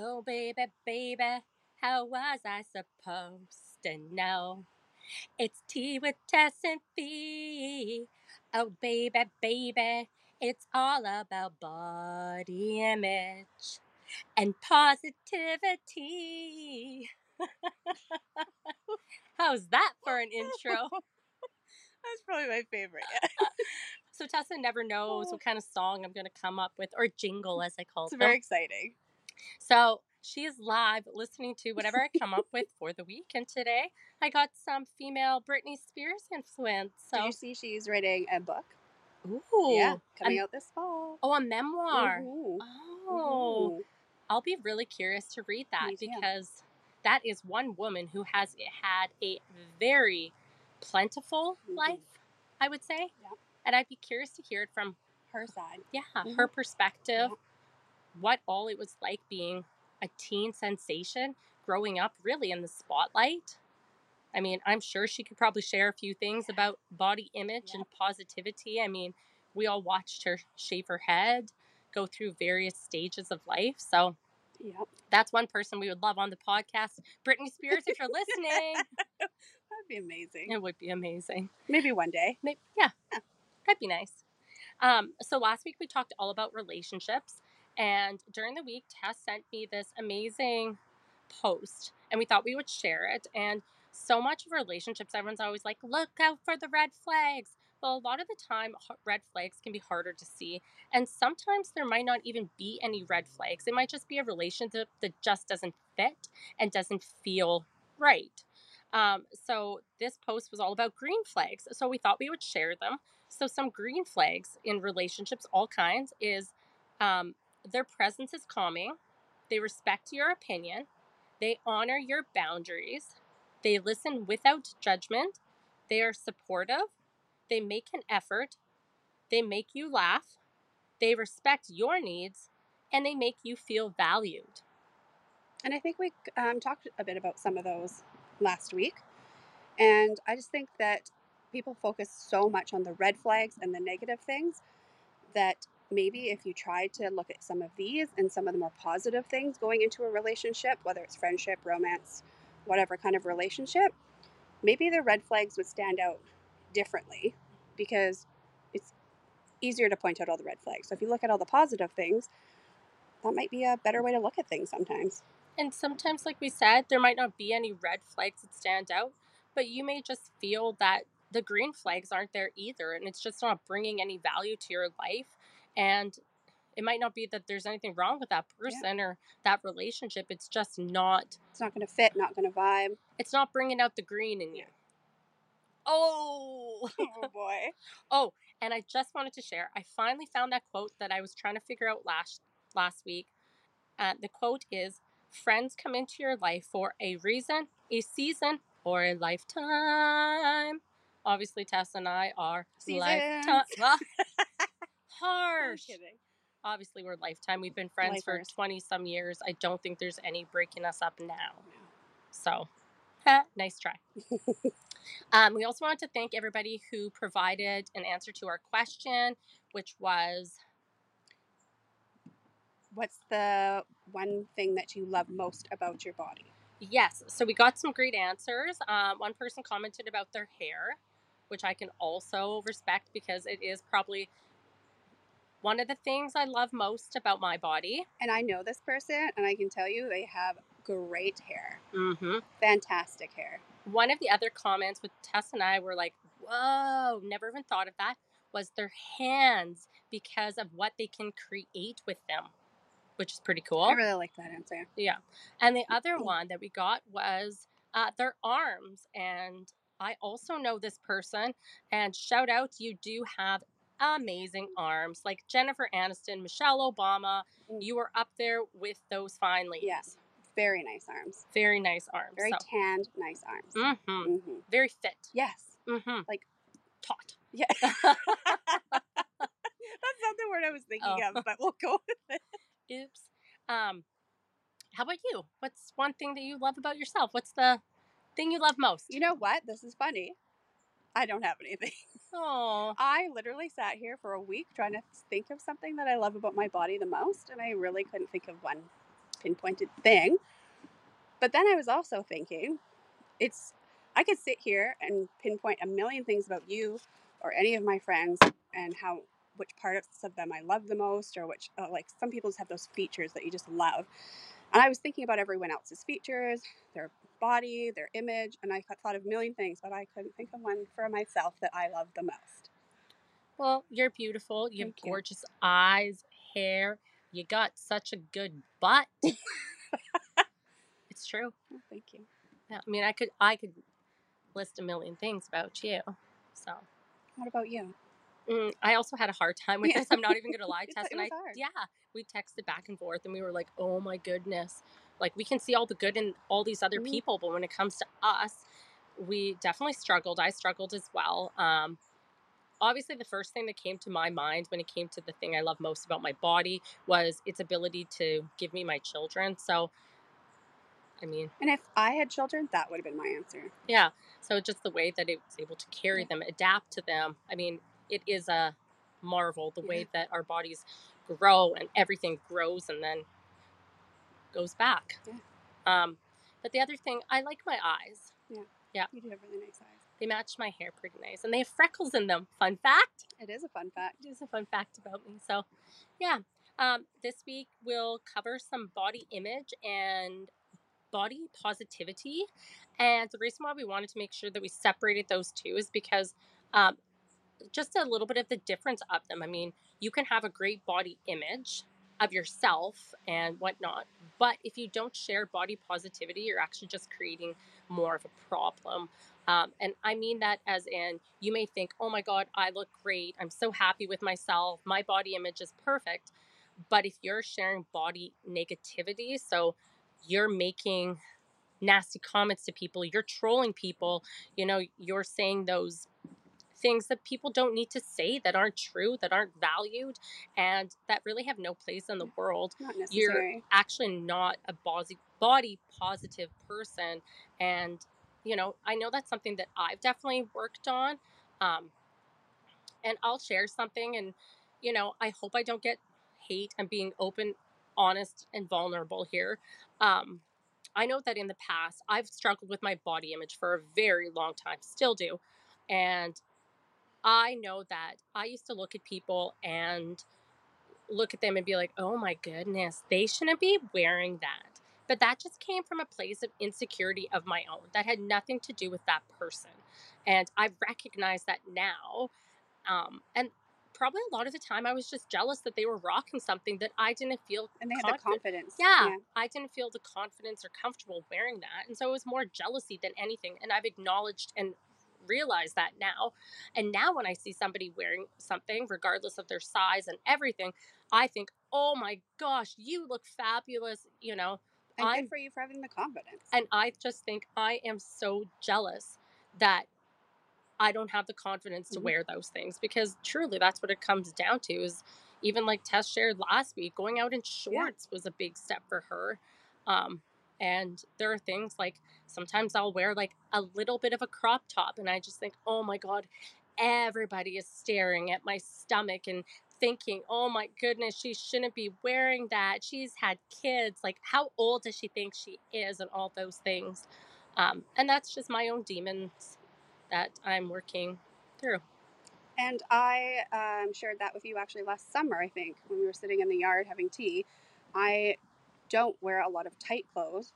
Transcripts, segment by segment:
Oh, baby, baby, how was I supposed to know? It's tea with Tess and Fee. Oh, baby, baby, it's all about body image and positivity. How's that for an intro? That's probably my favorite. So Tessa never knows oh. what kind of song I'm going to come up with, or jingle as I call it. it's them. very exciting. So she is live listening to whatever I come up with for the week. And today I got some female Britney Spears influence. Did So, you see she's writing a book? ooh, yeah, coming a- out this fall. oh, a memoir. Mhm. Oh, Mhm. I'll be really curious to read that because that is one woman who has had a very plentiful Mhm. life, I would say. Yep. And I'd be curious to hear it from Her side. yeah, Mhm. her perspective, Yep. What all it was like being a teen sensation, growing up really in the spotlight. I mean, I'm sure she could probably share a few things about body image and positivity. I mean, we all watched her shave her head, go through various stages of life. So Yep. that's one person we would love on the podcast. Britney Spears, if you're listening, That'd be amazing. it would be amazing. Maybe one day. Maybe, yeah, that'd be nice. Um, so last week we talked all about relationships, and during the week, Tess sent me this amazing post, and we thought we would share it. And so much of relationships, everyone's always like, "Look out for the red flags." Well, a lot of the time, red flags can be harder to see, and sometimes there might not even be any red flags. It might just be a relationship that just doesn't fit and doesn't feel right. Um, so this post was all about green flags. So we thought we would share them. So some green flags in relationships, all kinds, is um, their presence is calming. They respect your opinion. They honor your boundaries. They listen without judgment. They are supportive. They make an effort. They make you laugh. They respect your needs, and they make you feel valued. And I think we um, talked a bit about some of those last week. And I just think that people focus so much on the red flags and the negative things that maybe if you tried to look at some of these and some of the more positive things going into a relationship, whether it's friendship, romance, whatever kind of relationship, maybe the red flags would stand out differently because it's easier to point out all the red flags. So if you look at all the positive things, that might be a better way to look at things sometimes. And sometimes, like we said, there might not be any red flags that stand out, but you may just feel that the green flags aren't there either, and it's just not bringing any value to your life. And it might not be that there's anything wrong with that person or that relationship. It's just not. It's not going to fit, not going to vibe. It's not bringing out the green in you. Oh. oh boy. Oh, and I just wanted to share. I finally found that quote that I was trying to figure out last last week. Uh, the quote is: "Friends come into your life for a reason, a season, or a lifetime." Obviously, Tess and I are lifetime. Well, I'm harsh. kidding. Obviously, we're lifetime. We've been friends for twenty some years. I don't think there's any breaking us up now. So, ha, nice try. um, we also wanted to thank everybody who provided an answer to our question, which was What's the one thing that you love most about your body? yes. So we got some great answers. Um, one person commented about their hair, which I can also respect because it is probably one of the things I love most about my body. And I know this person, and I can tell you they have great hair. Mm-hmm. Fantastic hair. one of the other comments with Tess and I were like, whoa, never even thought of that, was their hands because of what they can create with them, which is pretty cool. I really like that answer. Yeah. And the other one that we got was uh, their arms. And I also know this person, and shout out, you do have amazing arms. Like Jennifer Aniston, Michelle Obama, Mm. you are up there with those fine ladies. Yes. Very nice arms. Very nice arms. Very so, tanned, nice arms. hmm hmm Very fit. Yes. Mm-hmm. Like- taut. Yeah. That's not the word I was thinking Oh. of, but we'll go with it. Oops. Um, how about you? What's one thing that you love about yourself? What's the thing you love most? You know what? This is funny. I don't have anything. Oh, I literally sat here for a week trying to think of something that I love about my body the most, and I really couldn't think of one. pinpointed thing. But then I was also thinking, it's I could sit here and pinpoint a million things about you or any of my friends and how which parts of them I love the most, or which uh, like some people just have those features that you just love. And I was thinking about everyone else's features, their body, their image, and I thought of a million things, but I couldn't think of one for myself that I love the most. Well, you're beautiful. You have Thank you. gorgeous eyes, hair. You got such a good butt. it's true. Thank you. Yeah, I mean, I could I could list a million things about you. So What about you? Mm, I also had a hard time with Yeah. this. I'm not even gonna lie, It's- Tess. And I hard. yeah, we texted back and forth, and we were like, oh my goodness, like we can see all the good in all these other Mhm. people, but when it comes to us, we definitely struggled. I struggled as well. Um, obviously the first thing that came to my mind when it came to the thing I love most about my body was its ability to give me my children. So I mean, And if I had children, that would have been my answer. yeah. So just the way that it was able to carry Yeah. them, adapt to them. I mean, it is a marvel the way that our bodies grow and everything grows and then goes back. Yeah. Um, but the other thing, I like my eyes. Yeah. Yeah. You do have really nice eyes. They match my hair pretty nice, and they have freckles in them. Fun fact. It is a fun fact. It is a fun fact about me. So, yeah. Um, this week we'll cover some body image and body positivity. And the reason why we wanted to make sure that we separated those two is because um, just a little bit of the difference of them. I mean, you can have a great body image of yourself and whatnot, but if you don't share body positivity, you're actually just creating more of a problem. Um, and I mean that as in, you may think, oh my God, I look great. I'm so happy with myself. My body image is perfect. But if you're sharing body negativity, so you're making nasty comments to people, you're trolling people, you know, you're saying those things that people don't need to say that aren't true, that aren't valued, and that really have no place in the world. Not You're- actually not a body body positive person and you know i know that's something that i've definitely worked on um and i'll share something and you know i hope i don't get hate and being open honest and vulnerable here. Um i know that in the past i've struggled with my body image for a very long time still do and i know that i used to look at people and look at them and be like, oh my goodness, they shouldn't be wearing that. But that just came from a place of insecurity of my own that had nothing to do with that person. And I've recognized that now. Um, and probably a lot of the time I was just jealous that they were rocking something that I didn't feel And they had the confidence. yeah, I didn't feel the confidence or comfortable wearing that. And so it was more jealousy than anything. And I've acknowledged and realized that now. And now when I see somebody wearing something, regardless of their size and everything, I think, oh my gosh, you look fabulous, you know. And I'm- good for you for having the confidence. And I just think I am so jealous that I don't have the confidence to Mhm. wear those things because truly that's what it comes down to is even like Tess shared last week, going out in shorts was a big step for her. Um, and there are things like sometimes I'll wear like a little bit of a crop top and I just think, oh my God, everybody is staring at my stomach and thinking, oh my goodness, she shouldn't be wearing that. She's had kids. Like, how old does she think she is? And all those things. Um, and that's just my own demons that I'm working through. And I um, shared that with you actually last summer, I think, when we were sitting in the yard having tea. I don't wear a lot of tight clothes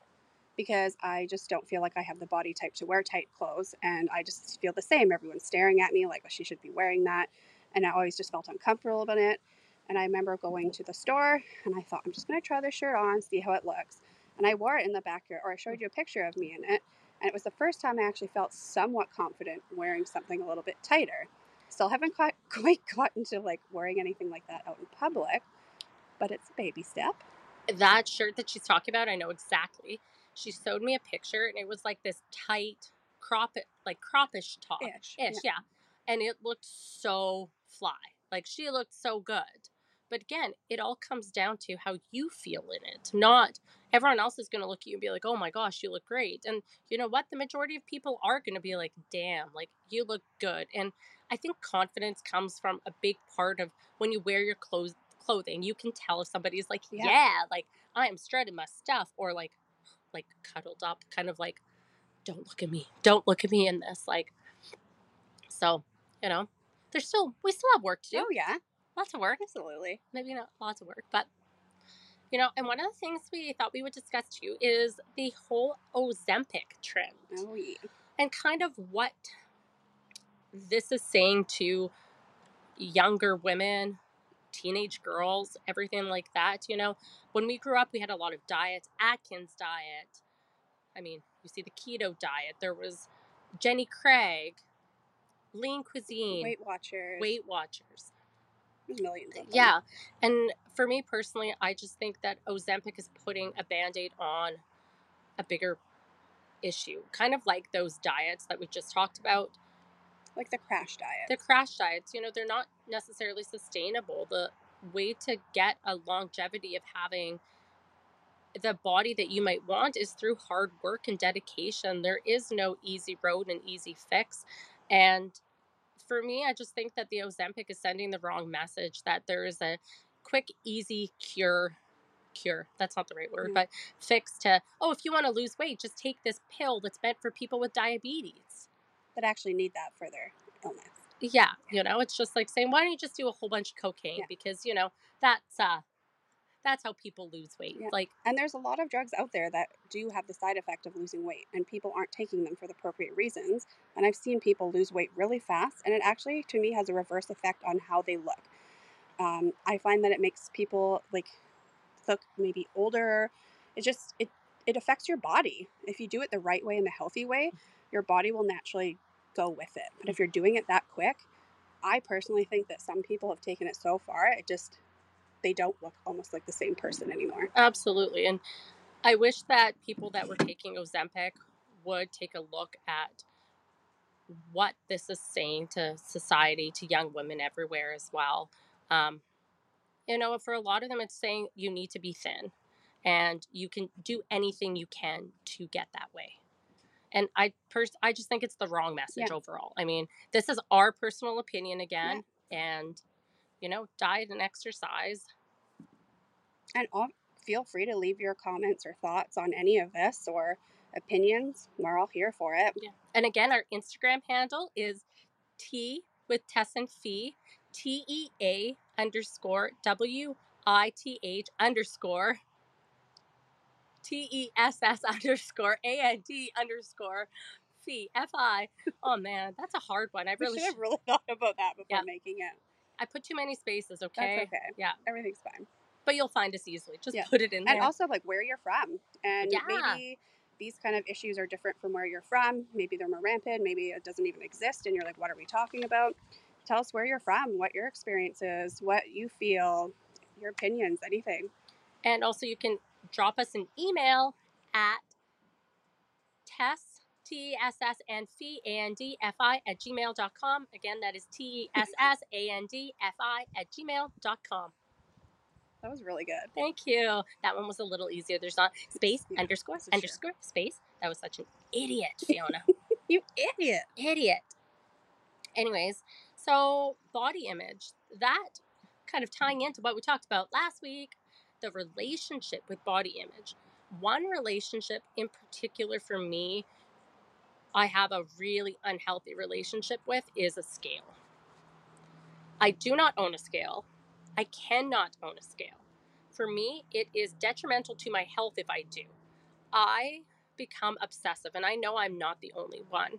because I just don't feel like I have the body type to wear tight clothes. And I just feel the same. Everyone's staring at me like, oh, she should be wearing that. And I always just felt uncomfortable about it. And I remember going to the store and I thought, I'm just going to try this shirt on, see how it looks. And I wore it in the backyard, or I showed you a picture of me in it. And it was the first time I actually felt somewhat confident wearing something a little bit tighter. Still haven't quite, quite gotten to like wearing anything like that out in public, but it's a baby step. That shirt that she's talking about, I know exactly. She showed me a picture and it was like this tight crop, like croppish top. Ish. ish, yeah. And it looked so fly. Like she looked so good. But again, it all comes down to how you feel in it. Not everyone else is going to look at you and be like, oh my gosh, you look great. And you know what? The majority of people are going to be like, damn, like you look good. And I think confidence comes from a big part of when you wear your clothes clothing, you can tell if somebody's like, Yeah. yeah, like I am strutting my stuff, or like, like cuddled up, kind of like, don't look at me, don't look at me in this, like. So, you know, there's still we still have work to do, Oh yeah, lots of work absolutely. maybe not lots of work, but you know, and one of the things we thought we would discuss too is the whole Ozempic trend Oh yeah. and kind of what this is saying to younger women, teenage girls, everything like that. You know, when we grew up, we had a lot of diets, Atkins diet. I mean, you see the keto diet. There was Jenny Craig, lean cuisine, Weight Watchers. Weight Watchers. There's millions of them. Yeah. And for me personally, I just think that Ozempic is putting a band aid on a bigger issue. Kind of like those diets that we just talked about. Like the crash diet. The crash diets, you know, they're not necessarily sustainable. The way to get a longevity of having the body that you might want is through hard work and dedication. There is no easy road and easy fix. And for me, I just think that the Ozempic is sending the wrong message that there is a quick, easy cure. Cure, that's not the right word, Mhm. but fix to, oh, if you want to lose weight, just take this pill that's meant for people with diabetes. That actually need that for their illness. Yeah, you know, it's just like saying, why don't you just do a whole bunch of cocaine? Yeah. Because, you know, that's uh that's how people lose weight. Yeah. Like, And there's a lot of drugs out there that do have the side effect of losing weight, and people aren't taking them for the appropriate reasons. And I've seen people lose weight really fast, and it actually, to me, has a reverse effect on how they look. Um, I find that it makes people like look maybe older. It just it it affects your body. If you do it the right way and the healthy way, your body will naturally go with it. But if you're doing it that quick, I personally think that some people have taken it so far, it just they don't look almost like the same person anymore. absolutely. And I wish that people that were taking Ozempic would take a look at what this is saying to society, to young women everywhere as well. Um, you know, for a lot of them, it's saying you need to be thin and you can do anything you can to get that way. And I pers- I just think it's the wrong message Yeah. overall. I mean, this is our personal opinion again, and you know, diet and exercise. And all, feel free to leave your comments or thoughts on any of this or opinions. We're all here for it. Yeah. And again, our Instagram handle is Tea with Tess and Fee, T E A underscore W I T H underscore T E S S underscore A N D underscore F I. Oh man, that's a hard one. I We really should have really thought about that before Yeah. making it. I put too many spaces. That's Okay, okay. Yeah. Everything's fine. but you'll find us easily. Just Yeah. put it in there. And also, like, where you're from. And Yeah. maybe these kind of issues are different from where you're from. Maybe they're more rampant. Maybe it doesn't even exist. And you're like, what are we talking about? Tell us where you're from, what your experience is, what you feel, your opinions, anything. And also, you can drop us an email at Tess, T E S S and Fee, A N D F I at gmail.com. Again, that is T E S S A N D F I at gmail.com. That was really good. Thank you. That one was a little easier. There's not space, underscore, underscore, space. That was such an idiot, Fiona. You idiot. idiot. Anyways, so body image, that kind of tying into what we talked about last week, the relationship with body image. One relationship in particular for me, I have a really unhealthy relationship with is a scale. I do not own a scale. I cannot own a scale. For me, it is detrimental to my health if I do. I become obsessive, and I know I'm not the only one.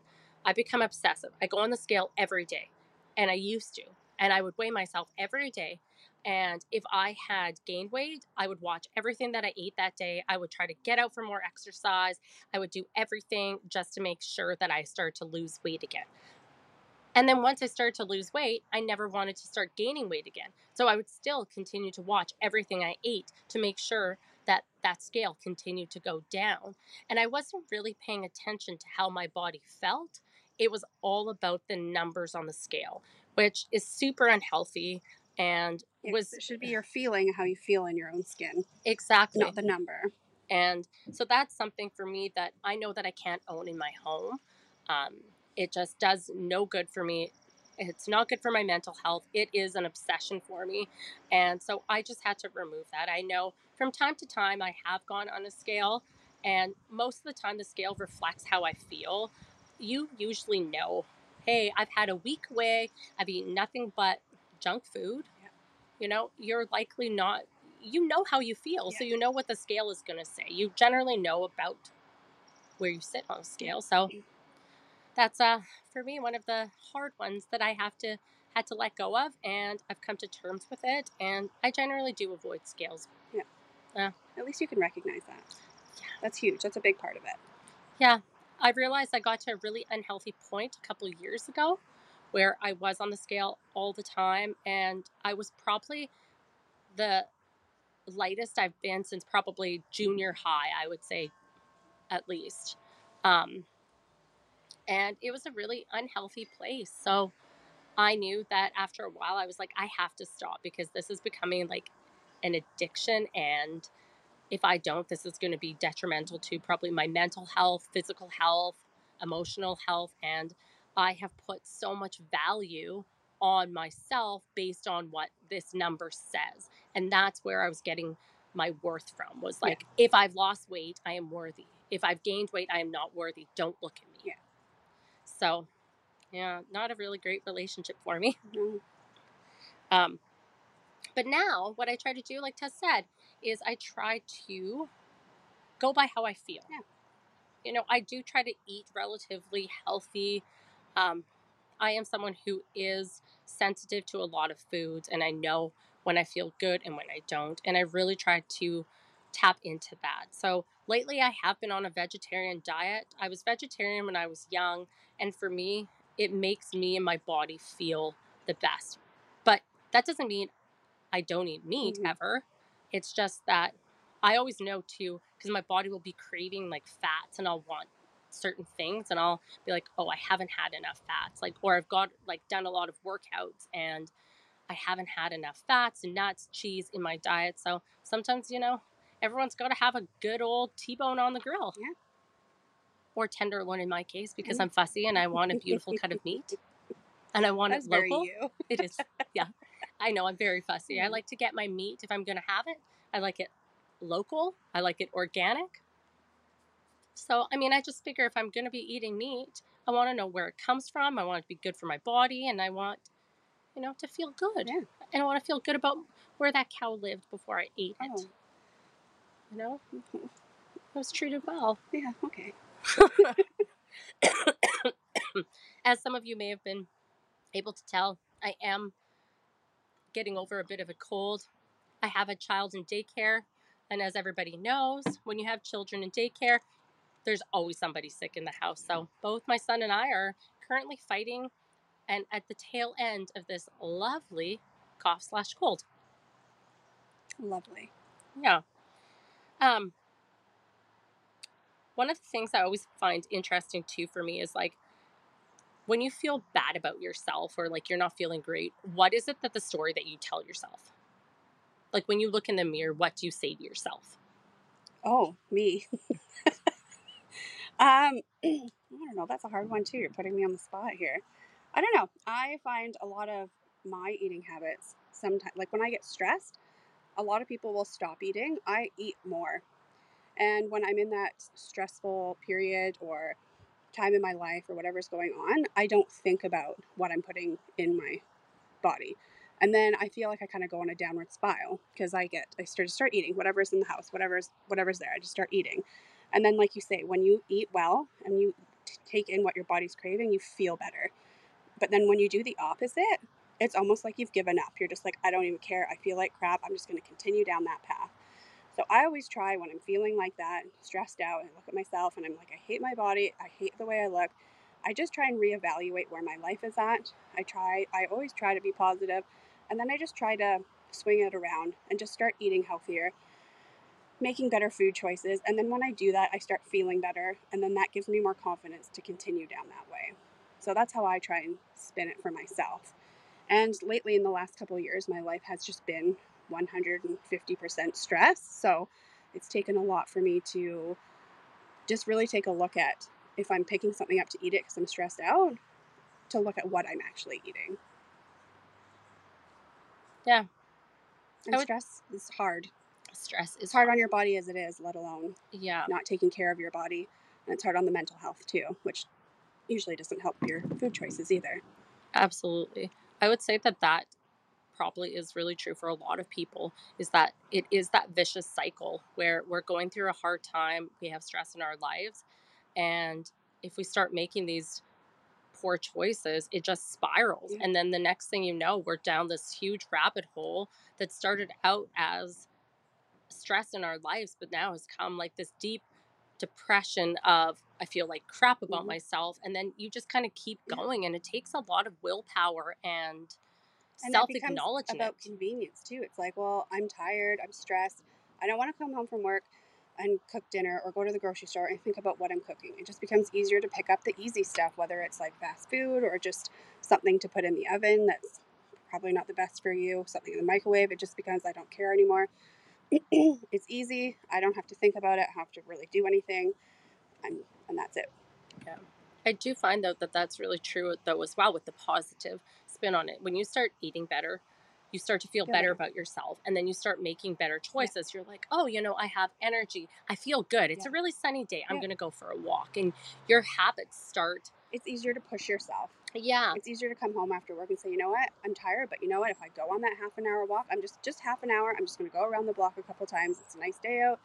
I become obsessive. I go on the scale every day, and I used to. And I would weigh myself every day. And if I had gained weight, I would watch everything that I ate that day. I would try to get out for more exercise. I would do everything just to make sure that I started to lose weight again. And then once I started to lose weight, I never wanted to start gaining weight again. So I would still continue to watch everything I ate to make sure that that scale continued to go down. And I wasn't really paying attention to how my body felt. It was all about the numbers on the scale, which is super unhealthy and It was it should be your feeling, how you feel in your own skin, exactly not the number. and so that's something for me that I know that I can't own in my home. Um, it just does no good for me It's not good for my mental health. It is an obsession for me. And so I just had to remove that. I know from time to time I have gone on a scale, and most of the time the scale reflects how I feel. You usually know, hey, I've had a week away, I've eaten nothing but junk food. Yeah. You know, you're likely not, you know how you feel. So you know what the scale is going to say. You generally know about where you sit on a scale. So that's uh for me one of the hard ones that I have to had to let go of and I've come to terms with it and I generally do avoid scales. Yeah. At least you can recognize that. Yeah. That's huge. That's a big part of it. Yeah. I realized I got to a really unhealthy point a couple of years ago where I was on the scale all the time and I was probably the lightest I've been since probably junior high, I would say at least. Um, and it was a really unhealthy place. So I knew that after a while, I was like, I have to stop because this is becoming like an addiction. And if I don't, this is going to be detrimental to probably my mental health, physical health, emotional health. And I have put so much value on myself based on what this number says. And that's where I was getting my worth from was Yeah. like, if I've lost weight, I am worthy. If I've gained weight, I am not worthy. Don't look at me. Yeah. So, yeah, not a really great relationship for me. No. Um, but now, what I try to do, like Tess said, is I try to go by how I feel. Yeah. You know, I do try to eat relatively healthy. Um, I am someone who is sensitive to a lot of foods, and I know when I feel good and when I don't. And I really try to tap into that. So lately, I have been on a vegetarian diet. I was vegetarian when I was young, and for me, it makes me and my body feel the best. But that doesn't mean I don't eat meat Mhm. ever. It's just that I always know too, because my body will be craving like fats and I'll want certain things and I'll be like, oh, I haven't had enough fats. Like, or I've got like done a lot of workouts and I haven't had enough fats, and nuts, cheese in my diet. So sometimes, you know, everyone's got to have a good old T bone on the grill. Yeah. Or tenderloin in my case, because Mm. I'm fussy and I want a beautiful cut of meat. And I want That's it local. It is. Yeah. I know I'm very fussy. I Mhm. like to get my meat if I'm going to have it. I like it local. I like it organic. So, I mean, I just figure if I'm going to be eating meat, I want to know where it comes from. I want it to be good for my body and I want, you know, to feel good. Yeah. And I want to feel good about where that cow lived before I ate it. Oh, You know, it was treated well. yeah. Okay. As some of you may have been able to tell, I am getting over a bit of a cold. I have a child in daycare, and as everybody knows, when you have children in daycare, there's always somebody sick in the house. So both my son and I are currently fighting and at the tail end of this lovely cough slash cold. Lovely. Yeah. Um one of the things I always find interesting too for me is like when you feel bad about yourself or like you're not feeling great, what is it that the story that you tell yourself? Like when you look in the mirror, what do you say to yourself? Oh, me. um, I don't know. That's a hard one too. You're putting me on the spot here. I don't know. I find a lot of my eating habits sometimes, like when I get stressed, a lot of people will stop eating. I eat more. And when I'm in that stressful period or time in my life or whatever's going on, I don't think about what I'm putting in my body. And then I feel like I kind of go on a downward spiral because I get I start to start eating whatever's in the house, whatever's whatever's there. I just start eating, and then like you say, when you eat well and you t- take in what your body's craving, you feel better. But then when you do the opposite, it's almost like you've given up. You're just like, I don't even care. I feel like crap. I'm just going to continue down that path. So I always try when I'm feeling like that, stressed out, and look at myself and I'm like, I hate my body. I hate the way I look. I just try and reevaluate where my life is at. I try, I always try to be positive, and then I just try to swing it around and just start eating healthier, making better food choices. And then when I do that, I start feeling better, and then that gives me more confidence to continue down that way. So that's how I try and spin it for myself. And lately, in the last couple of years, my life has just been 150% stress. So it's taken a lot for me to just really take a look at if I'm picking something up to eat it because I'm stressed out, to look at what I'm actually eating. Yeah. And would- stress is hard. Stress is It's hard on your body as it is, let alone Yeah. not taking care of your body. And it's hard on the mental health too, which usually doesn't help your food choices either. Absolutely. I would say that that probably is really true for a lot of people is that it is that vicious cycle where we're going through a hard time, we have stress in our lives, and if we start making these poor choices, it just spirals. Yeah. And then the next thing you know, we're down this huge rabbit hole that started out as stress in our lives, but now has come like this deep depression of I feel like crap about Mhm. myself, and then you just kind of keep going, and it takes a lot of willpower and, And self acknowledgement. about convenience too. It's like, well, I'm tired, I'm stressed, I don't want to come home from work and cook dinner or go to the grocery store and think about what I'm cooking. It just becomes easier to pick up the easy stuff, whether it's like fast food or just something to put in the oven that's probably not the best for you, something in the microwave. It just becomes I don't care anymore. it's easy. I don't have to think about it. I have to really do anything. And, and that's it. Yeah, I do find though that that's really true though as well with the positive spin on it. When you start eating better, you start to feel better about yourself, and then you start making better choices. You're like, oh, you know, I have energy. I feel good. It's a really sunny day. I'm Yeah. gonna go for a walk, and your habits start. It's easier to push yourself. Yeah, It's easier to come home after work and say, you know what, I'm tired, but you know what, if I go on that half an hour walk, I'm just just half an hour. I'm just going to go around the block a couple times. It's a nice day out.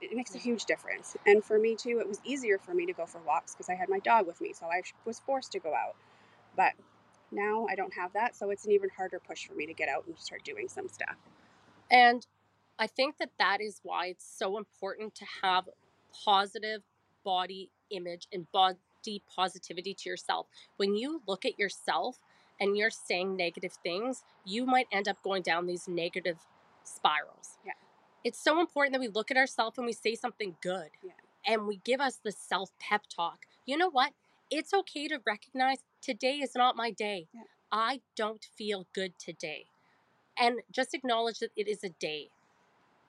It makes a huge difference. And for me too, it was easier for me to go for walks because I had my dog with me, so I was forced to go out. But now I don't have that, so it's an even harder push for me to get out and start doing some stuff. And I think that that is why it's so important to have positive body image and body positivity to yourself. When you look at yourself and you're saying negative things, you might end up going down these negative spirals. Yeah. It's so important that we look at ourselves and we say something good. Yeah. And we give us the self pep talk. You know what? It's okay to recognize today is not my day. Yeah. I don't feel good today and just acknowledge that it is a day.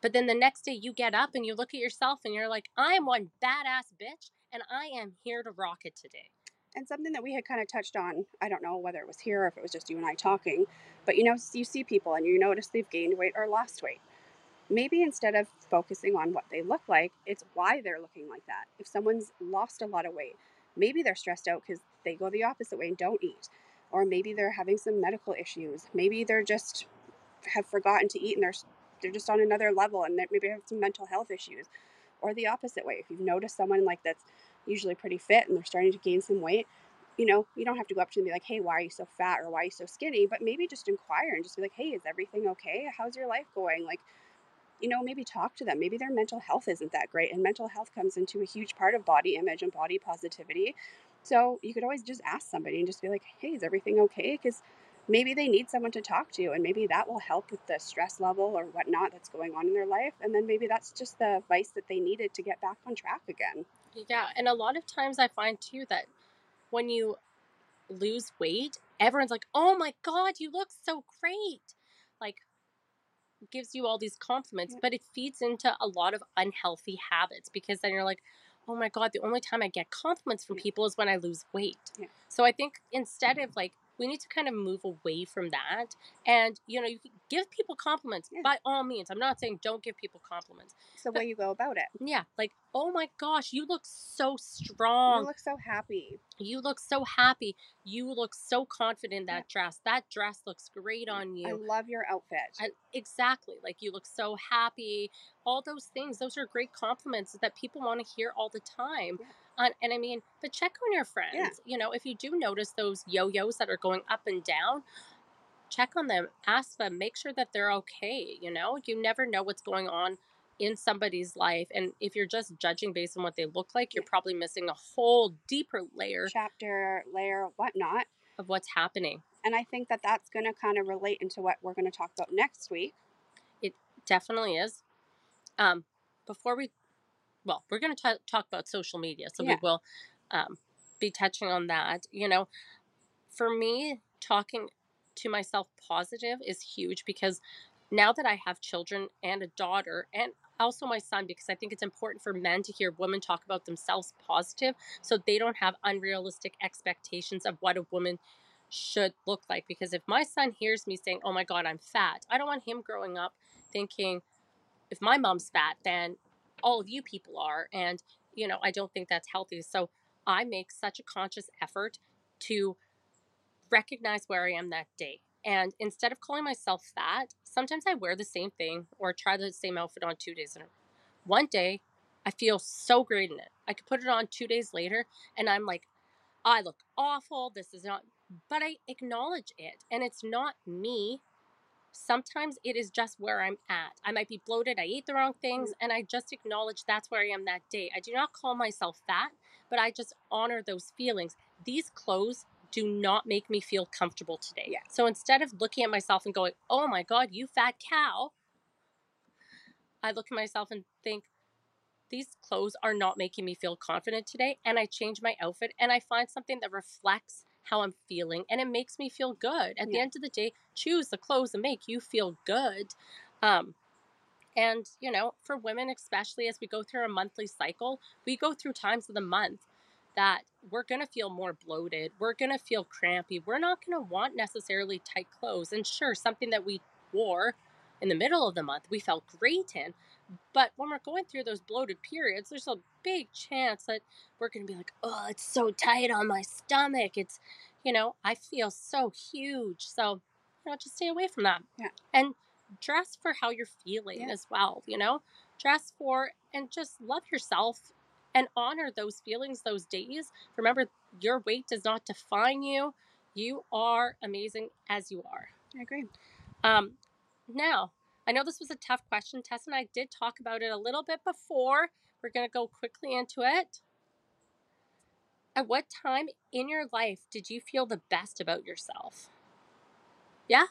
But then the next day you get up and you look at yourself and you're like, I am one badass bitch and I am here to rock it today. And something that we had kind of touched on, I don't know whether it was here or if it was just you and I talking, but you know, you see people and you notice they've gained weight or lost weight. Maybe instead of focusing on what they look like, it's why they're looking like that. If someone's lost a lot of weight, maybe they're stressed out because they go the opposite way and don't eat. Or maybe they're having some medical issues. Maybe they're just have forgotten to eat and they're they're just on another level and maybe have some mental health issues. Or the opposite way. If you've noticed someone like that's usually pretty fit and they're starting to gain some weight, you know, you don't have to go up to them and be like, hey, why are you so fat or why are you so skinny? But maybe just inquire and just be like, hey, is everything okay? How's your life going? Like, you know, maybe talk to them. Maybe their mental health isn't that great. And mental health comes into a huge part of body image and body positivity. So you could always just ask somebody and just be like, hey, is everything okay? Because maybe they need someone to talk to and maybe that will help with the stress level or whatnot that's going on in their life. And then maybe that's just the advice that they needed to get back on track again. Yeah. And a lot of times I find too that when you lose weight, everyone's like, oh my God, you look so great. Like, gives you all these compliments, Yeah. but it feeds into a lot of unhealthy habits because then you're like, oh my God, the only time I get compliments from people is when I lose weight. Yeah. So I think instead of like, we need to kind of move away from that. And, you know, you give people compliments Yeah. by all means. I'm not saying don't give people compliments. It's the way you go about it. Yeah. Like, oh my gosh, you look so strong. You look so happy. You look so happy. You look so confident in that dress. That dress looks great on you. I love your outfit. I, exactly. Like you look so happy. All those things. Those are great compliments that people want to hear all the time. Yeah. Uh, and I mean, but check on your friends. You know, if you do notice those yo-yos that are going up and down, check on them. Ask them. Make sure that they're okay. You know, you never know what's going on in somebody's life, and if you're just judging based on what they look like, you're probably missing a whole deeper layer Chapter, layer, whatnot. of what's happening. And I think that that's going to kind of relate into what we're going to talk about next week. It definitely is. Um, before we, well, we're going to talk about social media, so we will um, be touching on that. You know, for me, talking to myself positive is huge because now that I have children and a daughter and also my son because I think it's important for men to hear women talk about themselves positive so they don't have unrealistic expectations of what a woman should look like because if my son hears me saying, "Oh my god, I'm fat." I don't want him growing up thinking if my mom's fat, then all of you people are and you know, I don't think that's healthy. So I make such a conscious effort to recognize where I am that day. And instead of calling myself fat, sometimes I wear the same thing or try the same outfit on two days in a row. One day, I feel so great in it. I could put it on two days later and I'm like, I look awful. This is not, but I acknowledge it. And it's not me. Sometimes it is just where I'm at. I might be bloated. I ate the wrong things mm. and I just acknowledge that's where I am that day. I do not call myself fat, but I just honor those feelings. These clothes do not make me feel comfortable today. Yeah. So instead of looking at myself and going, oh my God, you fat cow, I look at myself and think, these clothes are not making me feel confident today. And I change my outfit and I find something that reflects how I'm feeling and it makes me feel good. At the end of the day, choose the clothes that make you feel good. Um, and, you know, for women, especially as we go through a monthly cycle, we go through times of the month that we're going to feel more bloated. We're going to feel crampy. We're not going to want necessarily tight clothes. And sure, something that we wore in the middle of the month, we felt great in. But when we're going through those bloated periods, there's a big chance that we're going to be like, oh, it's so tight on my stomach. It's, you know, I feel so huge. So, you know, just stay away from that. Yeah. And dress for how you're feeling Yeah. as well, you know? Dress for and just love yourself and honor those feelings, those days. Remember, your weight does not define you. You are amazing as you are. I agree. Um, now, I know this was a tough question. Tess and I did talk about it a little bit before. We're going to go quickly into it. At what time in your life did you feel the best about yourself? Yeah?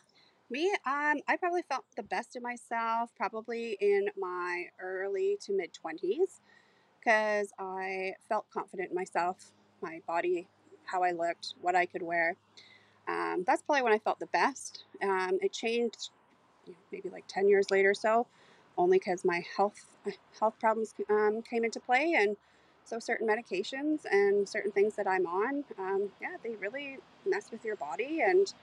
Me, um, I probably felt the best of myself probably in my early to mid 20s because I felt confident in myself, my body, how I looked, what I could wear. Um, that's probably when I felt the best. Um, it changed maybe like 10 years later so, only because my health health problems um, came into play and so certain medications and certain things that I'm on, um, yeah, they really mess with your body and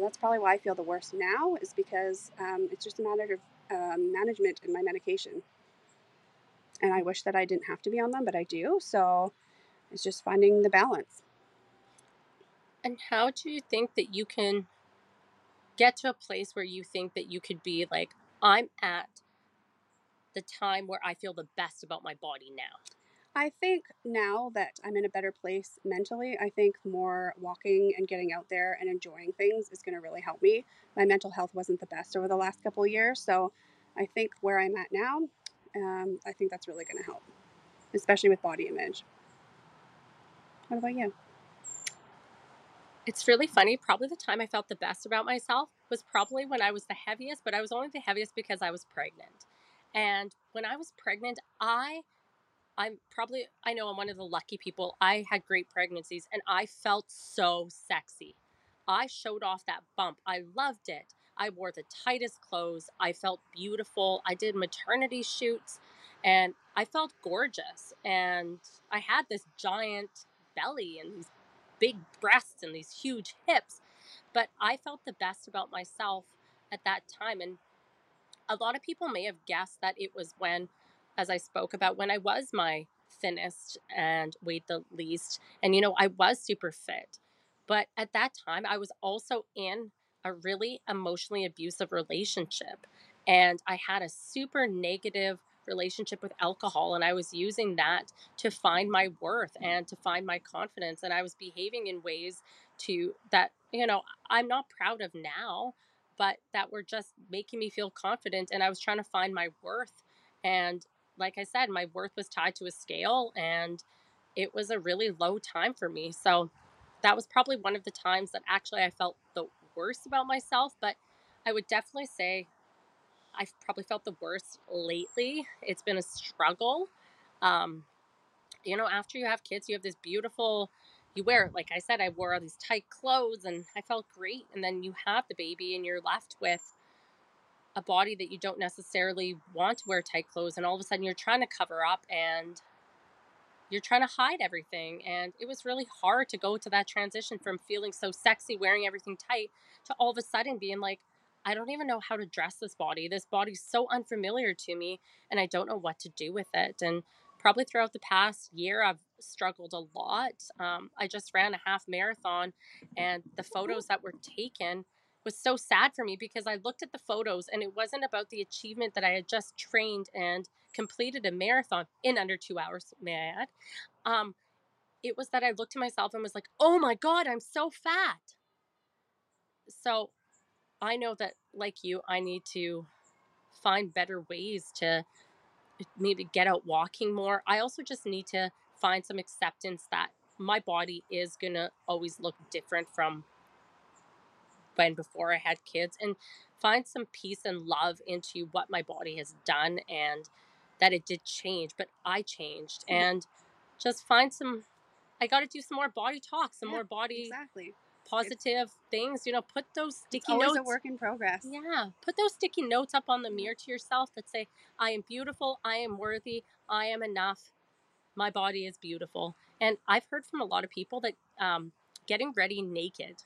that's probably why I feel the worst now is because um, it's just a matter of um, management in my medication. And I wish that I didn't have to be on them, but I do. So it's just finding the balance. And how do you think that you can get to a place where you think that you could be like, I'm at the time where I feel the best about my body now? I think now that I'm in a better place mentally, I think more walking and getting out there and enjoying things is going to really help me. My mental health wasn't the best over the last couple of years. So I think where I'm at now, um, I think that's really going to help, especially with body image. What about you? It's really funny. Probably the time I felt the best about myself was probably when I was the heaviest, but I was only the heaviest because I was pregnant. And when I was pregnant, I I'm probably I know I'm one of the lucky people. I had great pregnancies and I felt so sexy. I showed off that bump. I loved it. I wore the tightest clothes. I felt beautiful. I did maternity shoots and I felt gorgeous. And I had this giant belly and these big breasts and these huge hips. But I felt the best about myself at that time. And a lot of people may have guessed that it was when, as I spoke about, when I was my thinnest and weighed the least. And, you know, I was super fit. But at that time, I was also in a really emotionally abusive relationship. And I had a super negative relationship with alcohol. And I was using that to find my worth and to find my confidence. And I was behaving in ways to that, you know, I'm not proud of now, but that were just making me feel confident. And I was trying to find my worth. And like I said, my worth was tied to a scale and it was a really low time for me. So that was probably one of the times that actually I felt the worst about myself. But I would definitely say I've probably felt the worst lately. It's been a struggle. Um, you know, after you have kids, you have this beautiful, you wear, like I said, I wore all these tight clothes and I felt great. And then you have the baby and you're left with a body that you don't necessarily want to wear tight clothes and all of a sudden you're trying to cover up and you're trying to hide everything and it was really hard to go to that transition from feeling so sexy wearing everything tight to all of a sudden being like I don't even know how to dress this body. This body's so unfamiliar to me and I don't know what to do with it. And probably throughout the past year, I've struggled a lot. Um, I just ran a half marathon and the photos that were taken was so sad for me because I looked at the photos and it wasn't about the achievement that I had just trained and completed a marathon in under two hours, may I add. Um, it was that I looked at myself and was like, oh my God, I'm so fat. So I know that, like you, I need to find better ways to maybe get out walking more. I also just need to find some acceptance that my body is going to always look different from when before I had kids and find some peace and love into what my body has done and that it did change, but I changed and just find some I got to do some more body talk, some Yeah, more body Exactly. Positive things, you know, put those sticky always notes a work in progress. yeah, put those sticky notes up on the mirror to yourself that say, I am beautiful, I am worthy, I am enough, my body is beautiful. And I've heard from a lot of people that um, getting ready naked,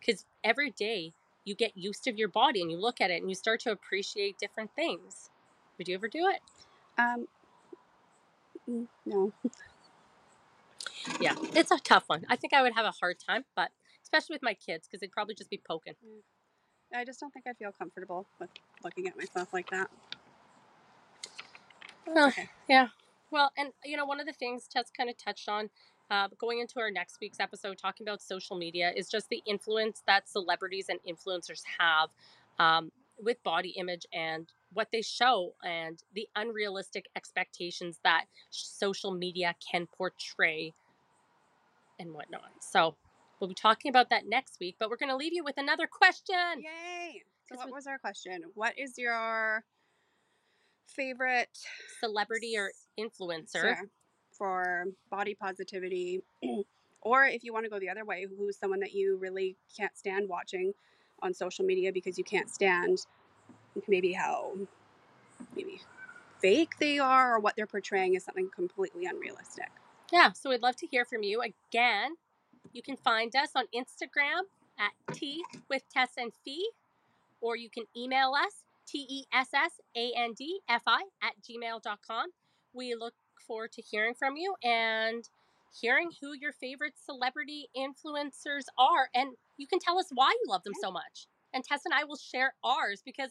because every day you get used to your body and you look at it and you start to appreciate different things. Would you ever do it? Um, mm, no. Yeah, it's a tough one. I think I would have a hard time, but especially with my kids, because they'd probably just be poking. I just don't think I'd feel comfortable with looking at myself like that. Okay. yeah. Well, and you know, one of the things Tess kind of touched on uh, going into our next week's episode, talking about social media, is just the influence that celebrities and influencers have um, with body image and what they show, and the unrealistic expectations that social media can portray and whatnot. So, we'll be talking about that next week, but we're going to leave you with another question. Yay! So, what with- was our question? What is your favorite Celebrity or influencer. Sure. for body positivity? or if you want to go the other way, who's someone that you really can't stand watching on social media because you can't stand maybe how maybe fake they are or what they're portraying is something completely unrealistic. Yeah, so we'd love to hear from you. Again, you can find us on Instagram at Tea with Tess and Fi, or you can email us, T E S S A N D F I at gmail.com. We look forward to hearing from you and hearing who your favorite celebrity influencers are. And you can tell us why you love them so much. And Tess and I will share ours because